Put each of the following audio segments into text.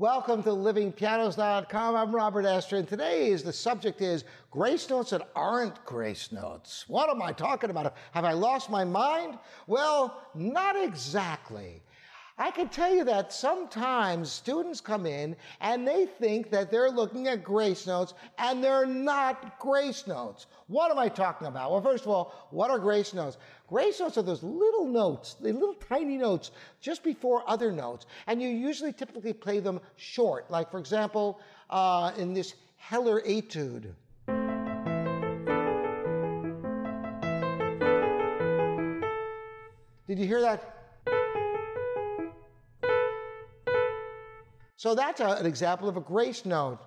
Welcome to livingpianos.com. I'm Robert Estrin, and today is the subject is grace notes that aren't grace notes. What am I talking about? Have I lost my mind? Well, not exactly. I can tell you that sometimes students come in and they think that they're looking at grace notes and they're not grace notes. What am I talking about? Well, first of all, what are grace notes? Grace notes are those little notes, the little tiny notes just before other notes, and you usually typically play them short. Like, for example, uh, in this Heller etude. Did you hear that? So that's a, an example of a grace note.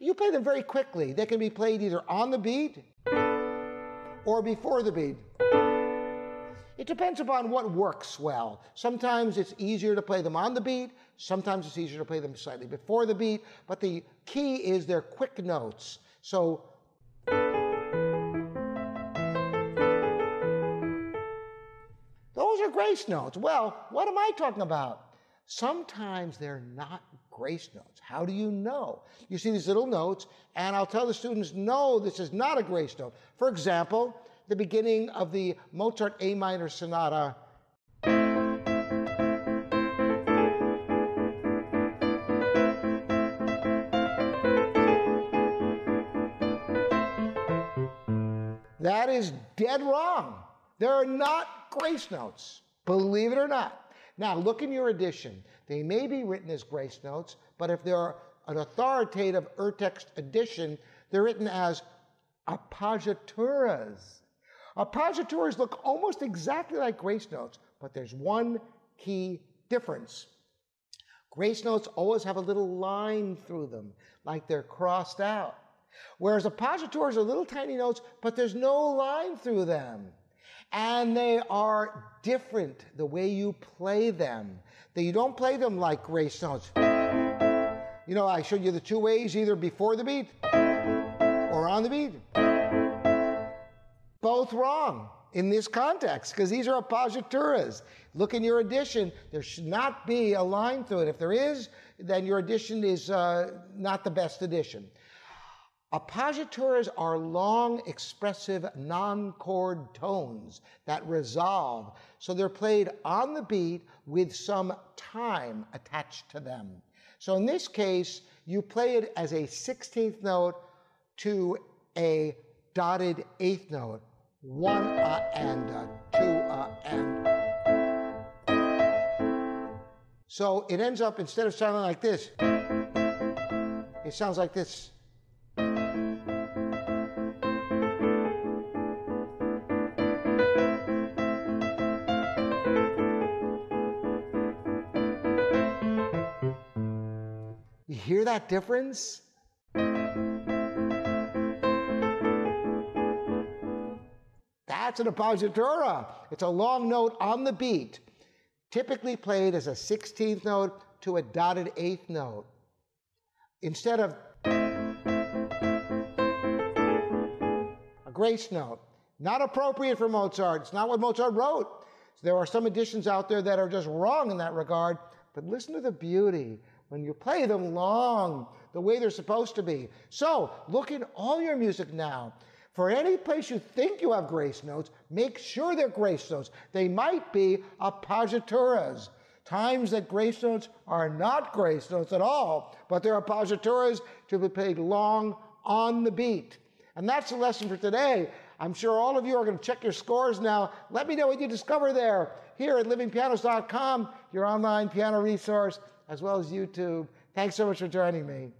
You play them very quickly. They can be played either on the beat or before the beat. It depends upon what works well. Sometimes it's easier to play them on the beat, sometimes it's easier to play them slightly before the beat, but the key is they're quick notes. So those are grace notes. Well, what am I talking about? Sometimes they're not grace notes. How do you know? You see these little notes, and I'll tell the students, no, this is not a grace note. For example, the beginning of the Mozart A minor sonata. That is dead wrong. There are not grace notes, believe it or not. Now, look in your edition. They may be written as grace notes, but if they're an authoritative Urtext edition, they're written as appoggiaturas. Appoggiaturas look almost exactly like grace notes, but there's one key difference. Grace notes always have a little line through them, like they're crossed out. Whereas appoggiaturas are little tiny notes, but there's no line through them and they are different the way you play them. That you don't play them like grace notes. You know, I showed you the two ways, either before the beat or on the beat. Both wrong in this context because these are appoggiaturas. Look in your edition. There should not be a line through it. If there is, then your edition is uh, not the best edition. Appoggiaturas are long, expressive, non-chord tones that resolve, so they're played on the beat with some time attached to them. So in this case, you play it as a 16th note to a dotted eighth note, one a and a, two a and. So it ends up, instead of sounding like this, it sounds like this. Hear that difference? That's an appoggiatura. It's a long note on the beat, typically played as a 16th note to a dotted eighth note. Instead of a grace note. Not appropriate for Mozart. It's not what Mozart wrote. So there are some editions out there that are just wrong in that regard, but listen to the beauty when you play them long, the way they're supposed to be. So look in all your music now. For any place you think you have grace notes, make sure they're grace notes. They might be appoggiaturas. Times that grace notes are not grace notes at all, but they're appoggiaturas to be played long on the beat. And that's the lesson for today. I'm sure all of you are going to check your scores now. Let me know what you discover there here at livingpianos.com, your online piano resource as well as YouTube. Thanks so much for joining me.